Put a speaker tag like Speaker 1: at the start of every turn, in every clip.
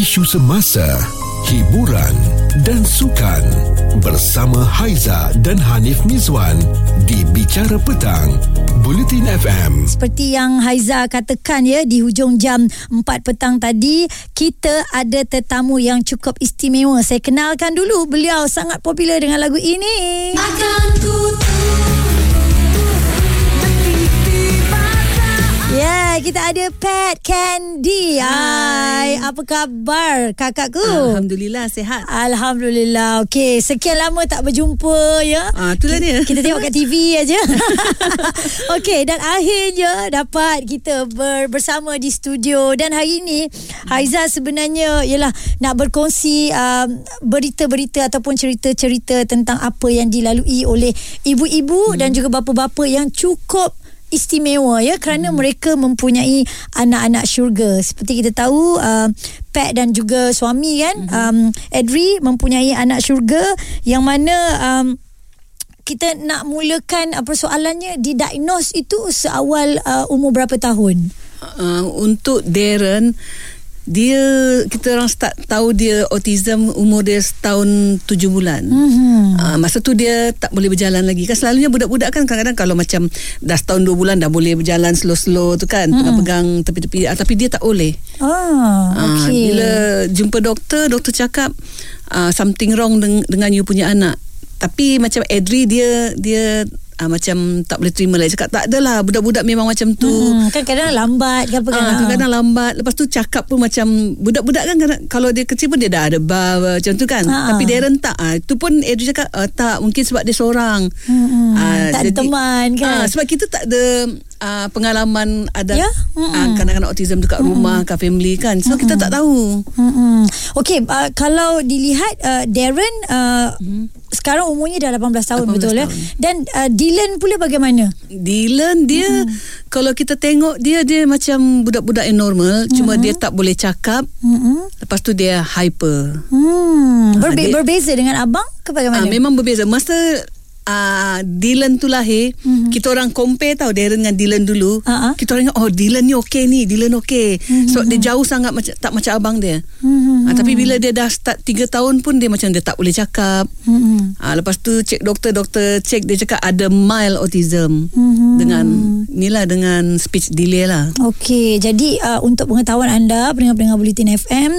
Speaker 1: isu semasa, hiburan dan sukan bersama Haiza dan Hanif Mizwan di Bicara Petang, Bulletin FM.
Speaker 2: Seperti yang Haiza katakan ya di hujung jam 4 petang tadi, kita ada tetamu yang cukup istimewa. Saya kenalkan dulu beliau sangat popular dengan lagu ini.
Speaker 3: Akan ku
Speaker 2: Ya, yeah, kita ada Pat Candy. Hai. Hai, apa khabar kakakku?
Speaker 4: Alhamdulillah sihat.
Speaker 2: Alhamdulillah. Okey, sekian lama tak berjumpa ya.
Speaker 4: Ah, itulah dia.
Speaker 2: Kita tengok kat TV aja. Okey, dan akhirnya dapat kita ber, bersama di studio dan hari ini Haiza sebenarnya ialah nak berkongsi um, berita-berita ataupun cerita-cerita tentang apa yang dilalui oleh ibu-ibu hmm. dan juga bapa-bapa yang cukup istimewa ya kerana hmm. mereka mempunyai anak-anak syurga seperti kita tahu uh, Pat dan juga suami kan hmm. um, Edri mempunyai anak syurga yang mana um, kita nak mulakan uh, persoalannya didiagnose itu seawal uh, umur berapa tahun
Speaker 4: uh, untuk Darren dia kita orang start tahu dia autism umur dia setahun tujuh bulan. Mm-hmm. Uh, masa tu dia tak boleh berjalan lagi. Kan selalunya budak-budak kan kadang-kadang kalau macam dah setahun dua bulan dah boleh berjalan slow-slow tu kan, mm-hmm. pegang tepi-tepi uh, tapi dia tak boleh.
Speaker 2: Ah, okay. Uh,
Speaker 4: bila jumpa doktor, doktor cakap uh, something wrong deng- dengan you punya anak. Tapi macam Adri dia dia uh, macam tak boleh terima lah. Cakap tak adalah budak-budak memang macam tu.
Speaker 2: Hmm, kan kadang lambat ke apa kan.
Speaker 4: Uh, kadang lambat. Lepas tu cakap pun macam budak-budak kan kalau dia kecil pun dia dah ada bar macam tu kan. Uh-huh. Tapi dia rentak. Uh, itu pun Adri cakap uh, tak mungkin sebab dia seorang.
Speaker 2: Hmm, uh, tak ada teman kan. Uh,
Speaker 4: sebab kita tak ada uh, pengalaman ada yeah? uh, kanak-kanak autism dekat mm-hmm. rumah ke family kan so mm-hmm. kita tak tahu
Speaker 2: mm-hmm. okey uh, kalau dilihat uh, Darren uh, mm-hmm. sekarang umurnya dah 18 tahun 18 betul ya? tahun. ya dan uh, Dylan pula bagaimana
Speaker 4: Dylan dia mm-hmm. kalau kita tengok dia dia macam budak-budak yang normal mm-hmm. cuma dia tak boleh cakap mm-hmm. lepas tu dia hyper
Speaker 2: mm. Berbe- dia, berbeza dengan abang ke bagaimana uh,
Speaker 4: memang berbeza masa uh, Dylan tu lahir mm-hmm. kita orang compare tau Darren dengan Dylan dulu uh-huh. kita orang ingat oh Dylan ni okey ni Dylan okey mm-hmm. so dia jauh sangat macam tak macam abang dia mm-hmm. uh, tapi bila dia dah start 3 tahun pun dia macam dia tak boleh cakap mm-hmm. uh, lepas tu cek doktor doktor cek dia cakap ada mild autism mm-hmm. dengan inilah dengan speech delay lah
Speaker 2: okey jadi uh, untuk pengetahuan anda pendengar-pendengar bulletin FM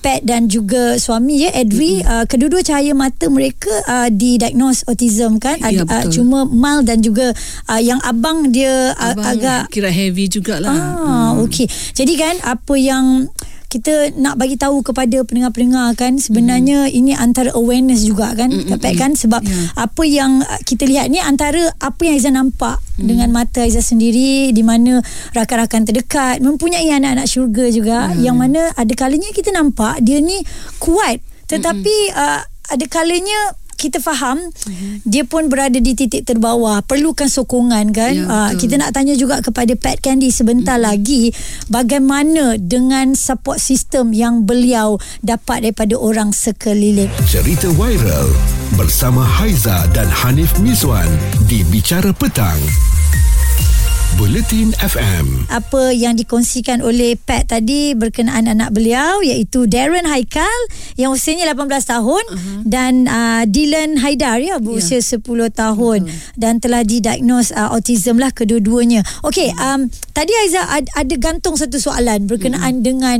Speaker 2: Pat dan juga suami ya Edri mm-hmm. uh, kedua-dua cahaya mata mereka uh, didiagnose autism kan
Speaker 4: ya,
Speaker 2: uh, cuma mild dan juga uh, yang abang dia uh,
Speaker 4: abang
Speaker 2: agak
Speaker 4: kira heavy jugalah
Speaker 2: ah hmm. okey jadi kan apa yang kita nak bagi tahu kepada pendengar-pendengar kan sebenarnya mm. ini antara awareness juga kan dapat kan sebab yeah. apa yang kita lihat ni antara apa yang Aizah nampak mm. dengan mata Aizah sendiri di mana rakan-rakan terdekat mempunyai anak-anak syurga juga mm. yang mana ada kalanya kita nampak dia ni kuat tetapi uh, ada kalanya kita faham mm-hmm. dia pun berada di titik terbawah. Perlukan sokongan kan? Ya, uh, kita nak tanya juga kepada Pat Candy sebentar mm-hmm. lagi bagaimana dengan support system yang beliau dapat daripada orang sekeliling?
Speaker 1: Cerita viral bersama Haiza dan Hanif Miswan di Bicara Petang Bulletin FM.
Speaker 2: Apa yang dikongsikan oleh Pat tadi berkenaan anak beliau iaitu Darren Haikal yang usianya 18 tahun uh-huh. dan uh, Dylan Haidar ya berusia yeah. 10 tahun uh-huh. dan telah didiagnose uh, autism lah kedua-duanya. Okey, uh-huh. um tadi Aiza ada, ada gantung satu soalan berkenaan uh-huh. dengan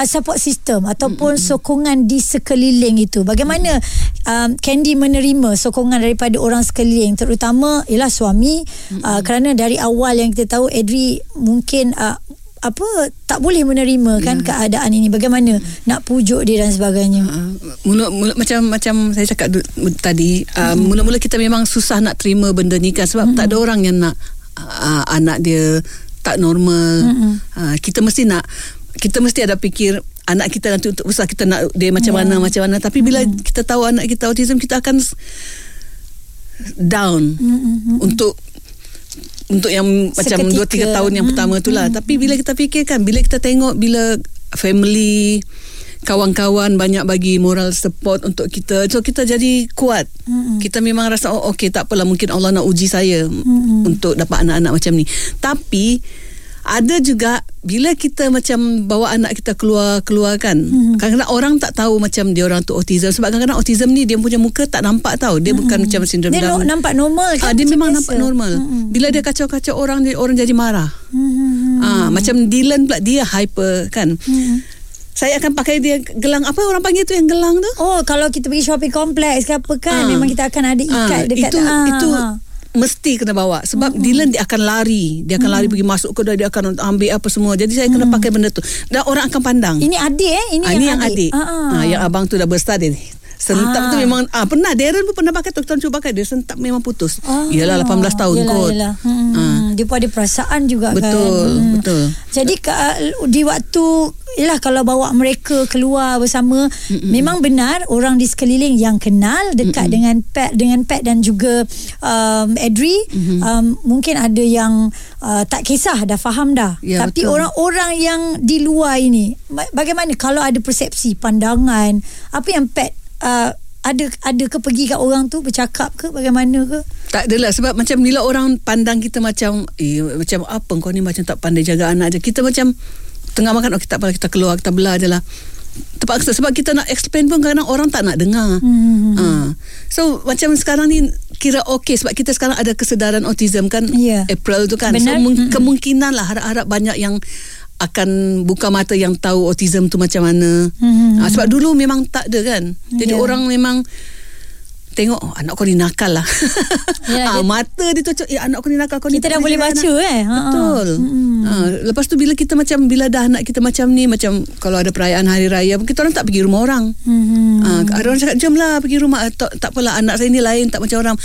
Speaker 2: uh, support system ataupun uh-huh. sokongan di sekeliling itu. Bagaimana uh-huh. um Candy menerima sokongan daripada orang sekeliling terutama ialah suami uh-huh. uh, kerana dari awal yang kita tahu Edri mungkin uh, apa tak boleh menerima kan ya. keadaan ini bagaimana hmm. nak pujuk dia dan sebagainya uh,
Speaker 4: mula, mula macam macam saya cakap du, tadi uh, hmm. mula-mula kita memang susah nak terima benda ni kan sebab hmm. tak ada orang yang nak uh, anak dia tak normal hmm. uh, kita mesti nak kita mesti ada fikir anak kita nanti untuk besar kita nak dia macam yeah. mana macam mana tapi bila hmm. kita tahu anak kita autism kita akan down mm-hmm. untuk untuk yang macam 2 3 tahun yang hmm. pertama tu lah. Hmm. Tapi bila kita fikirkan bila kita tengok bila family kawan-kawan banyak bagi moral support untuk kita so kita jadi kuat mm-hmm. kita memang rasa oh okey tak apalah mungkin Allah nak uji saya mm-hmm. untuk dapat anak-anak macam ni tapi ada juga bila kita macam bawa anak kita keluar keluar kan mm-hmm. kadang-kadang orang tak tahu macam dia orang tu autism sebab kadang-kadang autism ni dia punya muka tak nampak tahu dia bukan macam sindrom
Speaker 2: dia
Speaker 4: Down
Speaker 2: nampak normal kan
Speaker 4: ah, dia memang biasa. nampak normal mm-hmm. bila dia kacau-kacau orang dia orang jadi marah mm-hmm. ah, macam Dylan pula dia hyper kan mm-hmm saya akan pakai dia gelang apa orang panggil tu yang gelang tu
Speaker 2: oh kalau kita pergi shopping kompleks ke apa kan ha. memang kita akan ada ikat ha. dekat
Speaker 4: itu ha. itu mesti kena bawa. Sebab hmm. Dylan dia akan lari. Dia akan hmm. lari pergi masuk ke dia akan ambil apa semua. Jadi saya kena hmm. pakai benda tu. Dan orang akan pandang.
Speaker 2: Ini adik eh? Ini
Speaker 4: ha,
Speaker 2: yang,
Speaker 4: ini yang adik, adik. Ha, yang abang tu dah besar dia Sentap ah. tu memang ah pernah Darren pun pernah pakai tu kita cuba pakai dia sentap memang putus. Ah. Yalah 18 tahun
Speaker 2: yalah,
Speaker 4: kot.
Speaker 2: Yalah. Hmm. Ah. Dia pun ada perasaan juga
Speaker 4: betul,
Speaker 2: kan.
Speaker 4: Betul, hmm. betul.
Speaker 2: Jadi di waktu Yalah kalau bawa mereka keluar bersama Mm-mm. memang benar orang di sekeliling yang kenal dekat Mm-mm. dengan Pat dengan Pat dan juga um, Adri mm-hmm. um, mungkin ada yang uh, tak kisah dah faham dah ya, tapi betul. orang-orang yang di luar ini bagaimana kalau ada persepsi pandangan apa yang Pat uh, ada ada ke pergi kat orang tu bercakap ke bagaimana ke
Speaker 4: tak adalah sebab macam bila orang pandang kita macam eh macam apa kau ni macam tak pandai jaga anak je kita macam tengah makan oh, kita apa kita keluar kita belah je lah terpaksa sebab kita nak explain pun kadang orang tak nak dengar hmm. uh. so macam sekarang ni kira okey sebab kita sekarang ada kesedaran autism kan yeah. April tu kan Benar? so hmm. kemungkinan lah harap-harap banyak yang akan buka mata yang tahu autism tu macam mana. Hmm. Ha, sebab dulu memang tak ada kan. Jadi yeah. orang memang tengok oh, anak kau ni nakal lah. Yeah, ha, mata dia tu eh, anak kau ni nakal kau
Speaker 2: Kita dah boleh baca anak. eh.
Speaker 4: Ha, Betul. Hmm. Ha, lepas tu bila kita macam bila dah anak kita macam ni macam kalau ada perayaan hari raya kita orang tak pergi rumah orang. Hmm. Ha, ada orang cakap jomlah pergi rumah tak, tak apalah anak saya ni lain tak macam orang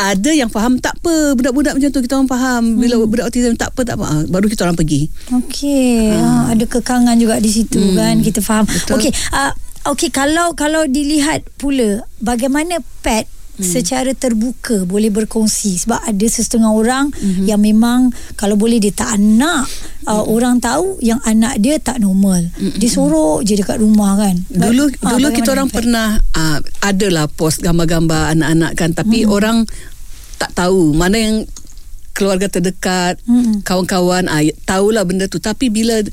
Speaker 4: ada yang faham tak apa budak-budak macam tu kita orang faham bila hmm. budak autism tak apa tak apa ah, baru kita orang pergi
Speaker 2: okey ha. ada kekangan juga di situ hmm. kan kita faham okey uh, okey kalau kalau dilihat pula bagaimana pet Hmm. secara terbuka boleh berkongsi sebab ada setengah orang hmm. yang memang kalau boleh dia tak nak uh, hmm. orang tahu yang anak dia tak normal hmm. dia sorok je dekat rumah kan
Speaker 4: dulu ha, dulu kita orang pernah uh, adalah post gambar-gambar anak-anak kan tapi hmm. orang tak tahu mana yang keluarga terdekat, hmm. kawan-kawan ah tahulah benda tu tapi bila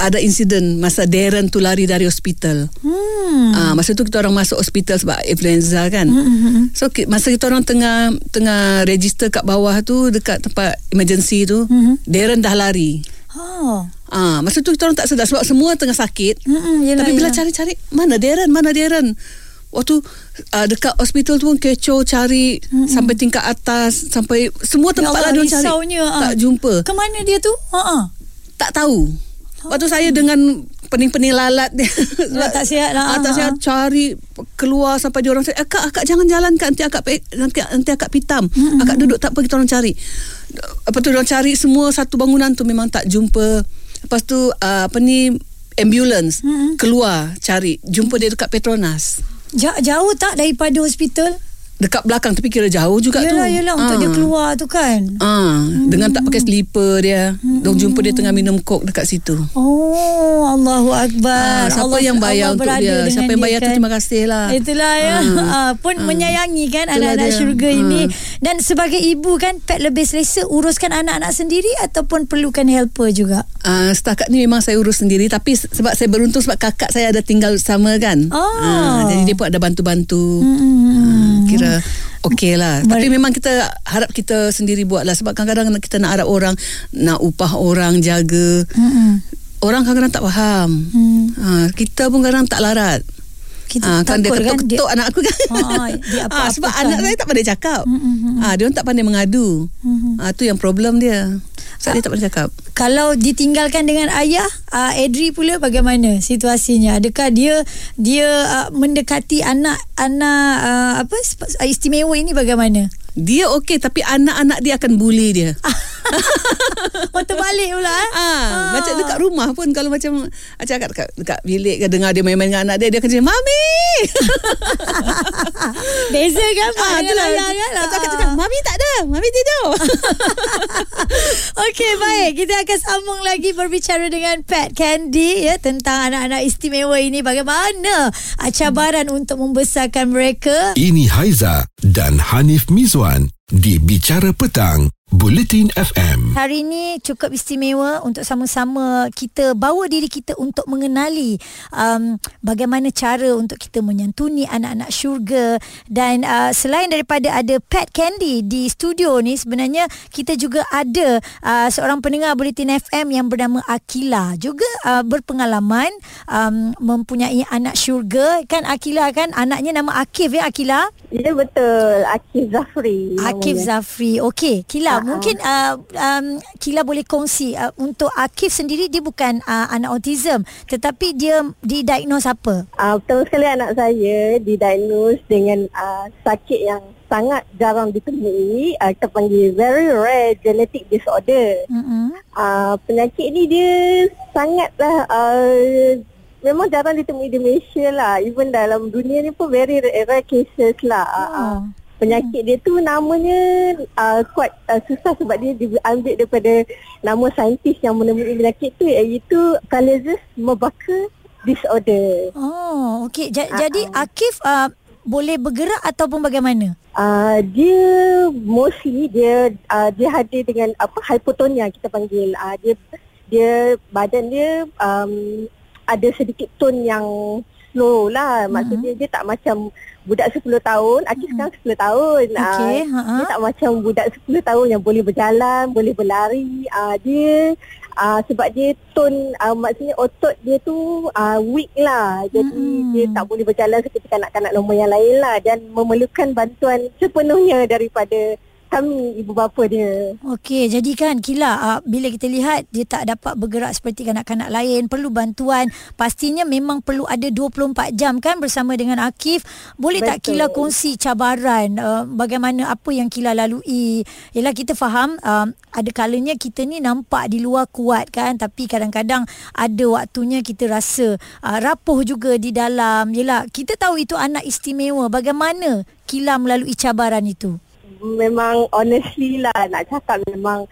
Speaker 4: ada insiden masa Darren tu lari dari hospital. Hmm. Ah masa tu kita orang masuk hospital sebab influenza kan. Hmm. So masa kita orang tengah tengah register kat bawah tu dekat tempat emergency tu, hmm. Darren dah lari. Oh. Ah masa tu kita orang tak sedar sebab semua tengah sakit. Hmm. Yelah, tapi bila cari-cari mana Darren, mana Darren? Waktu uh, dekat hospital tu pun kecoh cari hmm. sampai tingkat atas sampai semua tempat ya lah dia cari
Speaker 2: ha.
Speaker 4: tak jumpa.
Speaker 2: Ke mana dia tu? Ha ah.
Speaker 4: Tak tahu. Waktu ha. saya dengan pening-pening lalat dia.
Speaker 2: Sebab tak sihat lah.
Speaker 4: Ha. Tak sihat cari keluar sampai dia orang cari. Akak, akak jangan jalan kan nanti akak nanti, nanti akak pitam. Hmm. Akak duduk tak apa kita orang cari. Apa tu orang cari semua satu bangunan tu memang tak jumpa. Lepas tu uh, apa ni ambulance hmm. keluar cari jumpa dia dekat Petronas.
Speaker 2: Jauh tak daripada hospital?
Speaker 4: Dekat belakang tapi kira jauh juga
Speaker 2: yelah,
Speaker 4: tu.
Speaker 2: Yalah untuk ha. dia ah. keluar tu kan.
Speaker 4: Ah, hmm. dengan tak pakai slipper dia. Hmm. Dong jumpa dia tengah minum kok dekat situ.
Speaker 2: Oh, Allahu akbar.
Speaker 4: Ha, siapa Allah, yang bayar Allah untuk dia? Siapa yang bayar dia, kan? tu terima kasih lah.
Speaker 2: Itulah ya. Ha. pun ha. menyayangi kan anak-anak syurga ha. ini. Dan sebagai ibu kan pet lebih selesa uruskan anak-anak sendiri ataupun perlukan helper juga.
Speaker 4: Ah, uh, setakat ni memang saya urus sendiri tapi sebab saya beruntung sebab kakak saya ada tinggal sama kan. Oh. Ha, jadi dia pun ada bantu-bantu. Hmm. Ha, kira okey lah. Tapi memang kita harap kita sendiri buat lah. Sebab kadang-kadang kita nak harap orang, nak upah orang jaga. Hmm. Orang kadang-kadang tak faham. Hmm. Ha, kita pun kadang tak larat. Kita ha, kan dia ketuk-ketuk kan? anak aku kan. Ha, dia apa ha, sebab anak saya tak pandai cakap. Ha, dia tak pandai mengadu. Ha, tu yang problem dia. Sebab dia tak pernah cakap.
Speaker 2: Kalau ditinggalkan dengan ayah, uh, Adri pula bagaimana situasinya? Adakah dia dia uh, mendekati anak anak uh, apa istimewa ini bagaimana?
Speaker 4: Dia okey tapi anak-anak dia akan bully dia.
Speaker 2: oh terbalik pula eh?
Speaker 4: Ha, ha. Macam dekat rumah pun Kalau macam Macam dekat, dekat bilik ke Dengar dia main-main dengan anak dia Dia akan cakap Mami!
Speaker 2: Beza kan ha,
Speaker 4: Dengan ayah kan Atau akan cakap Mami tak ada. Mami tidur.
Speaker 2: Okey baik. Kita akan sambung lagi Berbicara dengan Pat Candy ya Tentang anak-anak istimewa ini. Bagaimana Cabaran hmm. untuk membesarkan mereka?
Speaker 1: Ini Haiza Dan Hanif Mizwan Di Bicara Petang Bulletin FM.
Speaker 2: Hari ini cukup istimewa untuk sama-sama kita bawa diri kita untuk mengenali um, bagaimana cara untuk kita menyantuni anak-anak syurga. Dan uh, selain daripada ada Pet Candy di studio ni sebenarnya kita juga ada uh, seorang pendengar Bulletin FM yang bernama Akila. Juga uh, berpengalaman um, mempunyai anak syurga. Kan Akila kan anaknya nama Akif ya Akila?
Speaker 3: Ya betul. Akif Zafri
Speaker 2: Akif Zafri. Okey Kila uh-huh. mungkin uh, um, Kila boleh kongsi uh, Untuk Akif sendiri Dia bukan uh, anak autism Tetapi dia Didiagnose apa?
Speaker 3: Uh, betul sekali anak saya Didiagnose dengan uh, Sakit yang Sangat jarang ditemui uh, Kita panggil Very rare genetic disorder uh-huh. uh, Penyakit ni dia Sangatlah uh, memang jarang ditemui di Malaysia lah. Even dalam dunia ni pun very rare cases lah. Oh. Penyakit dia tu namanya uh, quite uh, susah sebab dia diambil daripada nama saintis yang menemui penyakit tu iaitu Callesis Mobaka disorder.
Speaker 2: Oh, okey. Ja- uh-huh. Jadi Akif uh, boleh bergerak ataupun bagaimana?
Speaker 3: Uh, dia mostly dia uh, dia hadir dengan apa hypotonia kita panggil. Uh, dia dia badan dia um, ada sedikit tone yang slow lah. Maksudnya mm-hmm. dia tak macam budak 10 tahun. Aki mm-hmm. sekarang 10 tahun.
Speaker 2: Okay, uh,
Speaker 3: uh-huh. Dia tak macam budak 10 tahun yang boleh berjalan, boleh berlari. Uh, dia uh, sebab dia tone, uh, maksudnya otot dia tu uh, weak lah. Jadi mm-hmm. dia tak boleh berjalan seperti kanak-kanak normal yang lain lah. Dan memerlukan bantuan sepenuhnya daripada kami ibu bapa dia.
Speaker 2: Okey, jadi kan Kila uh, bila kita lihat dia tak dapat bergerak seperti kanak-kanak lain, perlu bantuan, pastinya memang perlu ada 24 jam kan bersama dengan Akif. Boleh Betul. tak Kila kongsi cabaran uh, bagaimana apa yang Kila lalui? Yalah kita faham uh, ada kalanya kita ni nampak di luar kuat kan tapi kadang-kadang ada waktunya kita rasa uh, rapuh juga di dalam. Yalah kita tahu itu anak istimewa. Bagaimana Kila melalui cabaran itu?
Speaker 3: Memang honestly lah nak cakap memang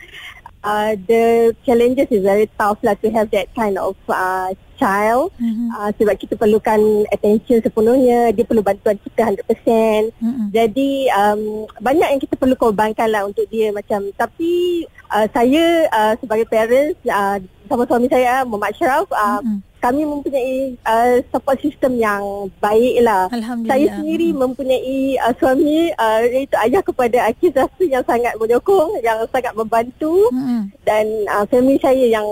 Speaker 3: uh, the challenges is very tough lah to have that kind of uh, child mm-hmm. uh, sebab kita perlukan attention sepenuhnya dia perlu bantuan kita 100% mm-hmm. jadi um, banyak yang kita perlu korbankan lah untuk dia macam tapi uh, saya uh, sebagai parents uh, sama suami saya Muhammad Sharaf uh, mm-hmm kami mempunyai uh, support system yang baik lah. Saya sendiri hmm. mempunyai uh, suami uh, iaitu ayah kepada Akif Zafri yang sangat menyokong, yang sangat membantu hmm. dan uh, family saya yang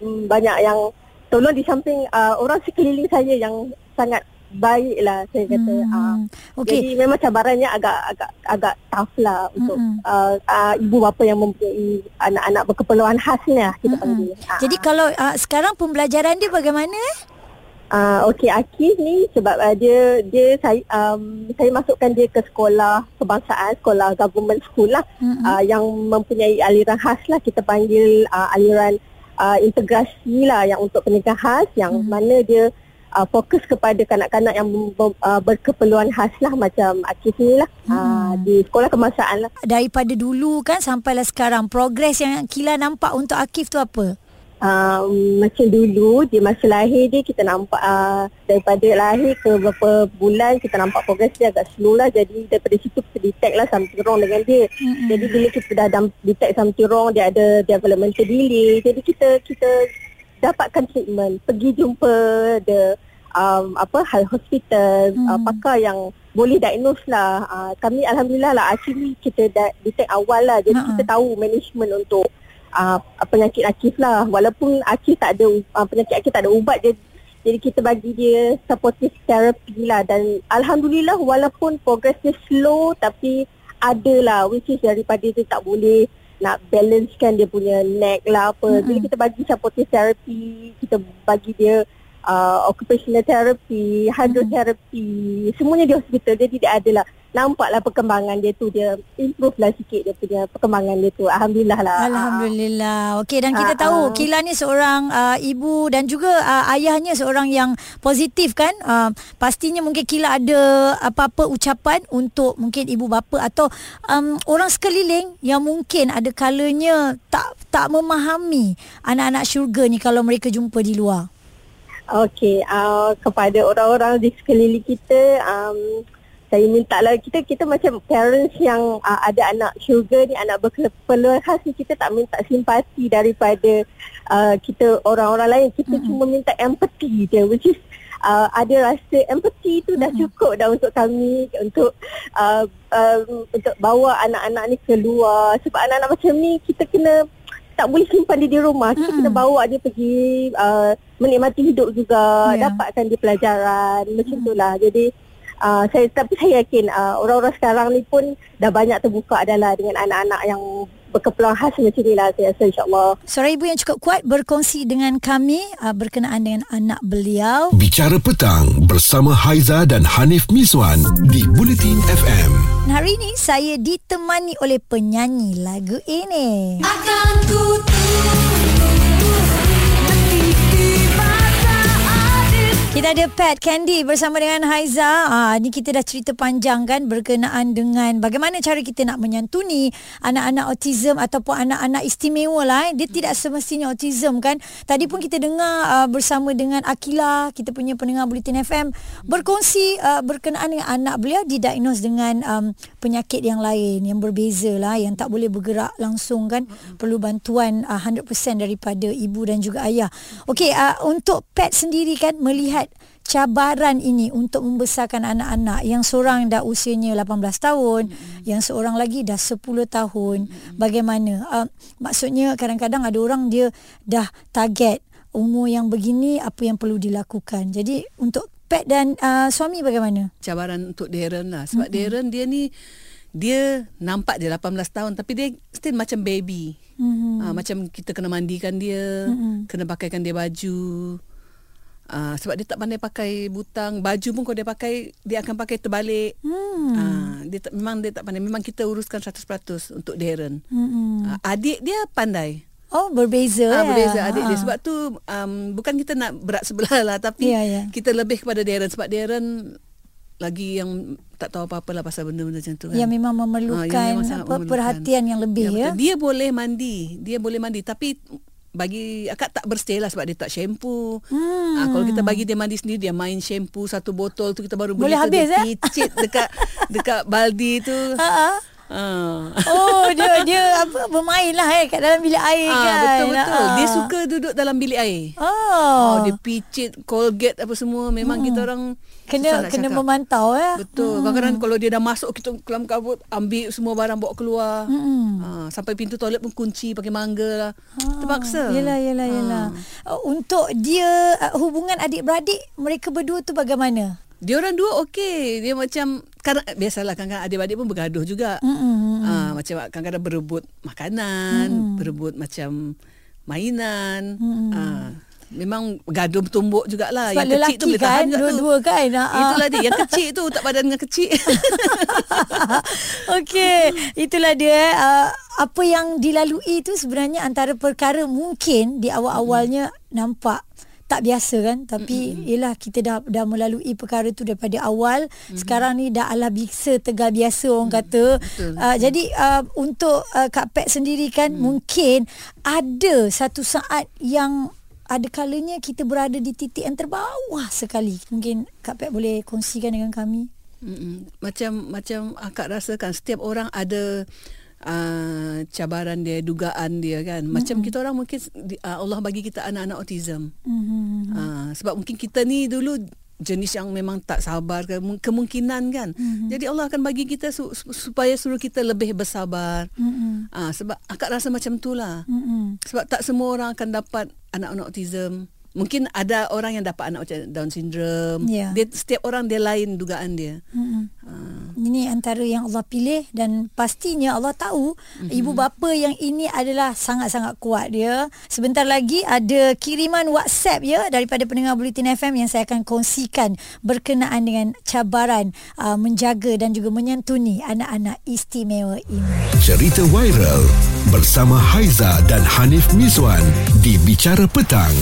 Speaker 3: um, banyak yang tolong di samping uh, orang sekeliling saya yang sangat baiklah saya kata. Hmm. Uh, okay. Jadi memang cabarannya agak agak agak tough lah untuk hmm. uh, uh, ibu bapa yang mempunyai anak-anak berkeperluan khas ni lah kita hmm. panggil.
Speaker 2: Uh. Jadi kalau uh, sekarang pembelajaran dia bagaimana?
Speaker 3: Uh, Okey Akif ni sebab uh, dia dia saya um, saya masukkan dia ke sekolah kebangsaan sekolah government school lah mm-hmm. uh, yang mempunyai aliran khas lah kita panggil uh, aliran uh, integrasi lah yang untuk pendidikan khas yang mm-hmm. mana dia uh, fokus kepada kanak-kanak yang uh, berkeperluan khas lah macam Akif ni lah hmm. uh, di sekolah kemasaan lah.
Speaker 2: Daripada dulu kan sampailah sekarang progres yang Kila nampak untuk Akif tu apa?
Speaker 3: Um, macam dulu dia masa lahir dia kita nampak uh, daripada lahir ke beberapa bulan kita nampak progres dia agak slow lah jadi daripada situ kita detect lah something wrong dengan dia mm-hmm. jadi bila kita dah detect something wrong dia ada developmental delay jadi kita kita dapatkan treatment. Pergi jumpa the um, apa hal hospital hmm. uh, pakar yang boleh diagnose lah. Uh, kami alhamdulillah lah actually kita dah detect awal lah. Jadi uh-huh. kita tahu management untuk uh, penyakit akif lah. Walaupun akif tak ada uh, penyakit akif tak ada ubat dia jadi kita bagi dia supportive therapy lah. Dan alhamdulillah walaupun progress dia slow tapi ada lah which is daripada dia tak boleh nak balancekan dia punya neck lah apa. Mm-hmm. Jadi kita bagi supportive therapy, kita bagi dia uh, occupational therapy, hydrotherapy, mm-hmm. semuanya di hospital. Jadi dia adalah nampaklah perkembangan dia tu dia improve lah sikit dia punya perkembangan dia tu. Alhamdulillah lah.
Speaker 2: Alhamdulillah. Okey dan kita uh, tahu uh, Kila ni seorang uh, ibu dan juga uh, ayahnya seorang yang positif kan? Uh, pastinya mungkin Kila ada apa-apa ucapan untuk mungkin ibu bapa atau um, orang sekeliling yang mungkin ada kalanya tak tak memahami anak-anak syurga ni kalau mereka jumpa di luar. Okey,
Speaker 3: uh, kepada orang-orang di sekeliling kita, um, saya minta lah kita kita macam parents yang uh, ada anak sugar ni anak berkeperluan khas ni kita tak minta simpati daripada uh, kita orang-orang lain. Kita mm-hmm. cuma minta empathy je which is uh, ada rasa empathy tu dah cukup dah untuk kami untuk uh, uh, untuk bawa anak-anak ni keluar. Sebab anak-anak macam ni kita kena tak boleh simpan dia di rumah. Kita kena bawa dia pergi uh, menikmati hidup juga. Yeah. dapatkan dia pelajaran. Macam itulah jadi uh, saya tapi saya yakin uh, orang-orang sekarang ni pun dah banyak terbuka adalah dengan anak-anak yang berkeperluan khas macam ni lah saya rasa insyaAllah.
Speaker 2: Suara ibu yang cukup kuat berkongsi dengan kami uh, berkenaan dengan anak beliau.
Speaker 1: Bicara Petang bersama Haiza dan Hanif Miswan di Bulletin FM.
Speaker 2: Hari ini saya ditemani oleh penyanyi lagu ini. Akan ku Kita ada Pat Candy bersama dengan Haiza. Ah, ni kita dah cerita panjang kan berkenaan dengan bagaimana cara kita nak menyantuni anak-anak autism ataupun anak-anak istimewa lah. Eh. Dia tidak semestinya autism kan. Tadi pun kita dengar uh, bersama dengan Akila, kita punya pendengar Bulletin FM, berkongsi uh, berkenaan dengan anak beliau didiagnose dengan um, penyakit yang lain yang berbeza lah yang tak boleh bergerak langsung kan. Perlu bantuan uh, 100% daripada ibu dan juga ayah. Okey, uh, untuk Pat sendiri kan melihat cabaran ini untuk membesarkan anak-anak yang seorang dah usianya 18 tahun mm-hmm. yang seorang lagi dah 10 tahun mm-hmm. bagaimana uh, maksudnya kadang-kadang ada orang dia dah target umur yang begini apa yang perlu dilakukan jadi untuk pet dan uh, suami bagaimana
Speaker 4: cabaran untuk Darren lah sebab mm-hmm. Darren dia ni dia nampak dia 18 tahun tapi dia still macam baby mm-hmm. uh, macam kita kena mandikan dia mm-hmm. kena pakaikan dia baju Uh, sebab dia tak pandai pakai butang baju pun kalau dia pakai dia akan pakai terbalik. Hmm. Uh, dia tak, memang dia tak pandai memang kita uruskan 100% untuk Darren. Hmm. Uh, adik dia pandai.
Speaker 2: Oh berbeza uh,
Speaker 4: ya. Berbeza adik ha. dia sebab tu um, bukan kita nak berat sebelah lah tapi yeah, yeah. kita lebih kepada Darren sebab Darren lagi yang tak tahu apa-apa lah pasal benda-benda macam tu kan.
Speaker 2: Yang memang memerlukan, uh, yang memang apa, perhatian yang lebih ya. ya.
Speaker 4: Dia boleh mandi, dia boleh mandi tapi bagi akak tak berstay lah sebab dia tak shampoo. Hmm. Ha, kalau kita bagi dia mandi sendiri dia main shampoo satu botol tu kita baru
Speaker 2: boleh habis eh?
Speaker 4: picit dekat dekat baldi tu. Ha
Speaker 2: Uh. Oh dia dia apa bermain lah eh kat dalam bilik air uh, kan.
Speaker 4: Betul betul. Uh. Dia suka duduk dalam bilik air. Oh. oh dia picit Colgate apa semua memang hmm. kita orang
Speaker 2: kena kena cakap. memantau ya.
Speaker 4: Betul. Hmm. Kadang-kadang kalau dia dah masuk kita kelam kabut ambil semua barang bawa keluar. Hmm. Uh, sampai pintu toilet pun kunci pakai mangga lah. Uh. Terpaksa.
Speaker 2: Yalah yalah yalah. Uh. Untuk dia uh, hubungan adik-beradik mereka berdua tu bagaimana?
Speaker 4: Dia orang dua okey. Dia macam kan biasalah kadang-kadang adik-adik pun bergaduh juga. Mm-hmm. Uh, macam kadang-kadang berebut makanan, mm-hmm. berebut macam mainan. Mm-hmm. Uh, memang gaduh bertumbuk jugalah.
Speaker 2: Sebab yang kecil tu boleh tahan kan, dua-dua tu. kan.
Speaker 4: Uh. Itulah dia. Yang kecil tu tak padan dengan kecil.
Speaker 2: okey. Itulah dia. Uh, apa yang dilalui tu sebenarnya antara perkara mungkin di awal-awalnya mm. nampak tak biasa kan tapi mm-hmm. yelah kita dah dah melalui perkara tu daripada awal mm-hmm. sekarang ni dah ala bisa tegal biasa orang mm-hmm. kata betul, uh, jadi uh, untuk uh, Kak Pet sendiri kan mm-hmm. mungkin ada satu saat yang ada kalanya kita berada di titik yang terbawah sekali mungkin Kak Pet boleh kongsikan dengan kami
Speaker 4: mm-hmm. macam macam akak rasakan setiap orang ada uh, cabaran dia, dugaan dia kan. Macam mm-hmm. kita orang mungkin uh, Allah bagi kita anak-anak autism. Mm-hmm. Uh, sebab mungkin kita ni dulu jenis yang memang tak sabar ke kemungkinan kan. Mm-hmm. Jadi Allah akan bagi kita su- supaya suruh kita lebih bersabar. Mm-hmm. Uh, sebab akak rasa macam itulah. Mm-hmm. Sebab tak semua orang akan dapat anak-anak autism. Mungkin ada orang yang dapat anak Down syndrome. Yeah. Dia, setiap orang dia lain dugaan dia. Mm-hmm.
Speaker 2: Uh. Ini antara yang Allah pilih dan pastinya Allah tahu mm-hmm. ibu bapa yang ini adalah sangat-sangat kuat dia. Sebentar lagi ada kiriman WhatsApp ya daripada pendengar Bulletin FM yang saya akan kongsikan berkenaan dengan cabaran uh, menjaga dan juga menyantuni anak-anak istimewa ini.
Speaker 1: Cerita viral bersama Haiza dan Hanif Miswan di Bicara Petang.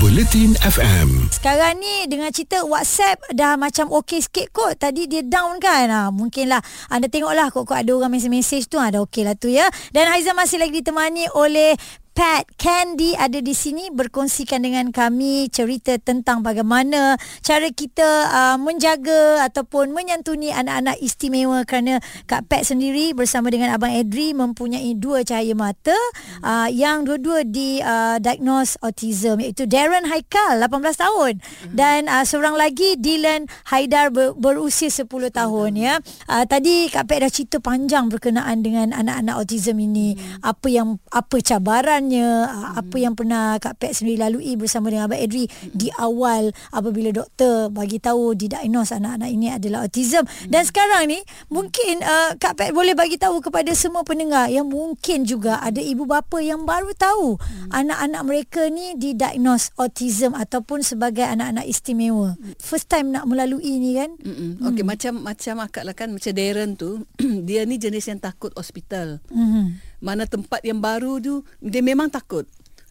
Speaker 1: Bulletin FM.
Speaker 2: Sekarang ni dengan cerita WhatsApp dah macam okey sikit kot. Tadi dia down kan. Ha, mungkinlah anda tengoklah kok kok ada orang mesej-mesej tu ada okey lah tu ya. Dan Haizan masih lagi ditemani oleh Pat Candy ada di sini. Berkongsikan dengan kami cerita tentang bagaimana cara kita uh, menjaga ataupun menyantuni anak-anak istimewa kerana Kak Pat sendiri bersama dengan Abang Edri mempunyai dua cahaya mata uh, yang dua-dua di uh, diagnose autism iaitu Darren Haikal 18 tahun dan uh, seorang lagi Dylan Haidar ber, berusia 10 tahun ya. Uh, tadi Kak Pat dah cerita panjang berkenaan dengan anak-anak autism ini. Apa yang apa cabaran sebenarnya hmm. apa yang pernah Kak Pet sendiri lalui bersama dengan Abang Edri hmm. di awal apabila doktor bagi tahu didiagnos anak-anak ini adalah autism hmm. dan sekarang ni mungkin uh, Kak Pet boleh bagi tahu kepada semua pendengar yang mungkin juga ada ibu bapa yang baru tahu hmm. anak-anak mereka ni didiagnos autism ataupun sebagai anak-anak istimewa hmm. first time nak melalui ni kan
Speaker 4: hmm. okey macam macam akak lah kan macam Darren tu dia ni jenis yang takut hospital hmm mana tempat yang baru tu dia memang takut.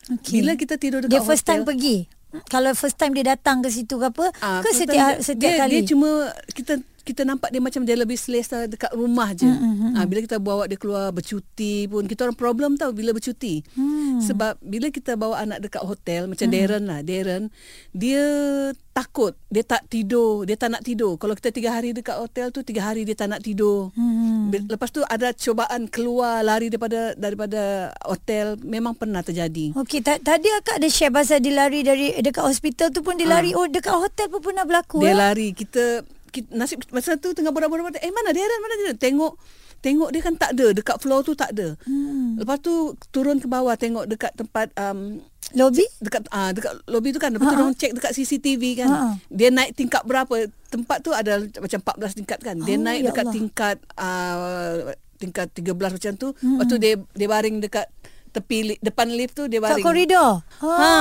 Speaker 4: Okay. Bila kita tidur dekat
Speaker 2: dia first time pergi. Kalau first time dia datang ke situ ke apa? Uh, ke setiap dia, setiap
Speaker 4: dia,
Speaker 2: kali?
Speaker 4: Dia cuma kita kita nampak dia macam dia lebih selesa dekat rumah je. Mm-hmm. Ha, bila kita bawa dia keluar bercuti pun kita orang problem tau bila bercuti. Mm. Sebab bila kita bawa anak dekat hotel macam mm. Darren lah, Darren dia takut, dia tak tidur, dia tak nak tidur. Kalau kita tiga hari dekat hotel tu tiga hari dia tak nak tidur. Mm. Lepas tu ada cobaan keluar lari daripada daripada hotel memang pernah terjadi.
Speaker 2: Okey, tadi akak ada share pasal dia lari dari dekat hospital tu pun dia lari ha. oh dekat hotel pun pernah berlaku.
Speaker 4: Dia eh? lari kita nasib masa tu tengah borak-borak eh mana dia mana dia? Tengok tengok dia kan tak ada dekat floor tu tak ada. Hmm. lepas tu turun ke bawah tengok dekat tempat um,
Speaker 2: lobby?
Speaker 4: dekat ah uh, dekat lobby tu kan lepas tu orang check dekat CCTV kan. Ha-ha. dia naik tingkat berapa? Tempat tu ada macam 14 tingkat kan. Dia oh, naik ya dekat Allah. tingkat uh, tingkat 13 macam tu. Hmm. lepas tu dia dia baring dekat tepi li, depan lift tu dia baring.
Speaker 2: Kat koridor. Ha.
Speaker 4: ha.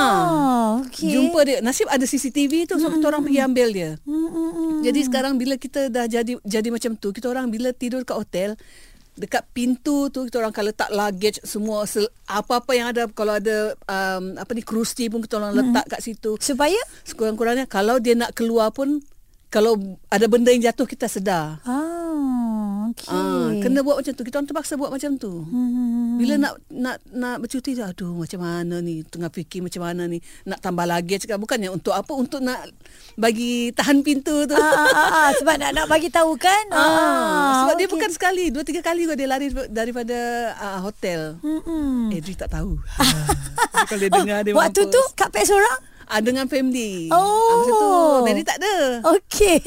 Speaker 4: Okay. Jumpa dia. Nasib ada CCTV tu so mm-hmm. kita orang pergi ambil dia. Mm-hmm. Jadi sekarang bila kita dah jadi jadi macam tu, kita orang bila tidur kat hotel dekat pintu tu kita orang kalau tak luggage semua apa-apa yang ada kalau ada um, apa ni kerusi pun kita orang mm-hmm. letak kat situ.
Speaker 2: Supaya
Speaker 4: sekurang-kurangnya kalau dia nak keluar pun kalau ada benda yang jatuh kita sedar. Ah, okey. Ah, kena buat macam tu. Kita orang terpaksa buat macam tu. Hmm. Bila nak nak nak bercuti tu, aduh macam mana ni? Tengah fikir macam mana ni? Nak tambah lagi cakap bukannya untuk apa? Untuk nak bagi tahan pintu tu.
Speaker 2: Ah, ah, ah, ah. sebab nak nak bagi tahu kan?
Speaker 4: Ah, ah sebab okay. dia bukan sekali, dua tiga kali dia lari daripada uh, hotel. Hmm. Edri tak tahu.
Speaker 2: Kalau dia dengar oh, dia Waktu mampus. tu Kak Pek seorang?
Speaker 4: Ah dengan family. Oh. Ah, masa tu Mary tak ada.
Speaker 2: Okey.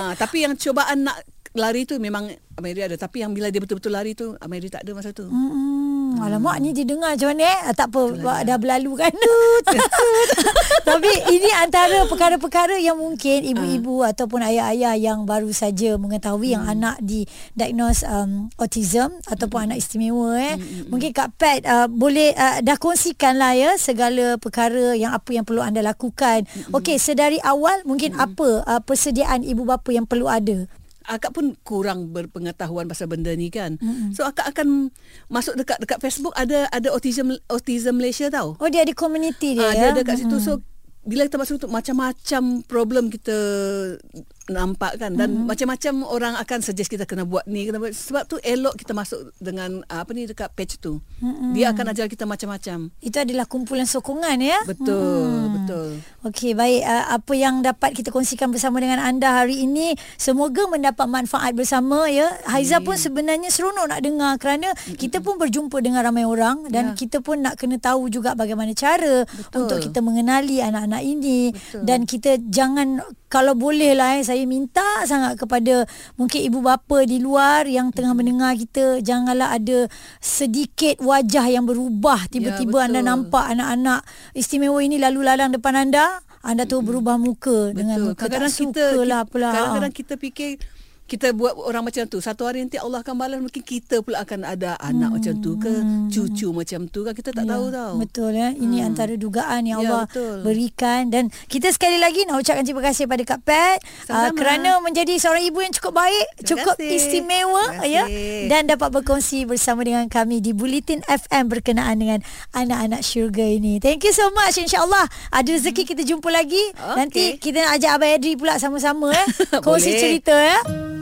Speaker 4: Ah tapi yang cubaan nak lari tu memang Mary ada tapi yang bila dia betul-betul lari tu Mary tak ada masa tu.
Speaker 2: Hmm. Hmm. Alamak ni dia dengar macam mana eh? Ah, tak apa Itulah dah berlalu kan. Tapi ini antara perkara-perkara yang mungkin ibu-ibu uh. ataupun ayah-ayah yang baru saja mengetahui hmm. yang anak di diagnose um, autism ataupun hmm. anak istimewa eh. Hmm. hmm, hmm. Mungkin Kak Pat uh, boleh uh, dah kongsikan lah ya segala perkara yang apa yang perlu anda lakukan. Hmm. Okey sedari awal mungkin hmm. apa uh, persediaan ibu bapa yang perlu ada
Speaker 4: akak pun kurang berpengetahuan pasal benda ni kan. Mm-hmm. So akak akan masuk dekat dekat Facebook ada ada autism autism Malaysia tau.
Speaker 2: Oh dia ada community dia.
Speaker 4: Ha, ya. Dia dekat mm-hmm. situ so bila kita masuk tu macam-macam problem kita nampak kan dan mm-hmm. macam-macam orang akan suggest kita kena buat ni kena buat sebab tu elok kita masuk dengan apa ni dekat page tu mm-hmm. dia akan ajar kita macam-macam
Speaker 2: itu adalah kumpulan sokongan ya
Speaker 4: betul mm. betul
Speaker 2: okey baik uh, apa yang dapat kita kongsikan bersama dengan anda hari ini semoga mendapat manfaat bersama ya Haiza mm. pun sebenarnya seronok nak dengar kerana mm-hmm. kita pun berjumpa dengan ramai orang dan yeah. kita pun nak kena tahu juga bagaimana cara betul. untuk kita mengenali anak-anak ini betul. dan kita jangan kalau boleh lah eh, saya minta sangat kepada mungkin ibu bapa di luar yang tengah mendengar kita janganlah ada sedikit wajah yang berubah. Tiba-tiba ya, anda nampak anak-anak istimewa ini lalu lalang depan anda anda tu berubah muka betul. dengan muka kadang-kadang tak kita, suka lah apalah
Speaker 4: kadang-kadang kita fikir kita buat orang macam tu. Satu hari nanti Allah akan balas mungkin kita pula akan ada anak hmm. macam tu ke cucu macam tu kan kita tak ya, tahu tau.
Speaker 2: betul ya ini hmm. antara dugaan yang ya, Allah betul. berikan. Dan kita sekali lagi nak ucapkan terima kasih pada Kak Pat uh, kerana menjadi seorang ibu yang cukup baik terima cukup kasih. istimewa ya? dan dapat berkongsi bersama dengan kami di Bulletin FM berkenaan dengan anak-anak syurga ini. Thank you so much insyaallah. Ada rezeki kita jumpa lagi. Okay. nanti kita nak ajak Abang Edri pula sama-sama eh? Kongsi cerita ya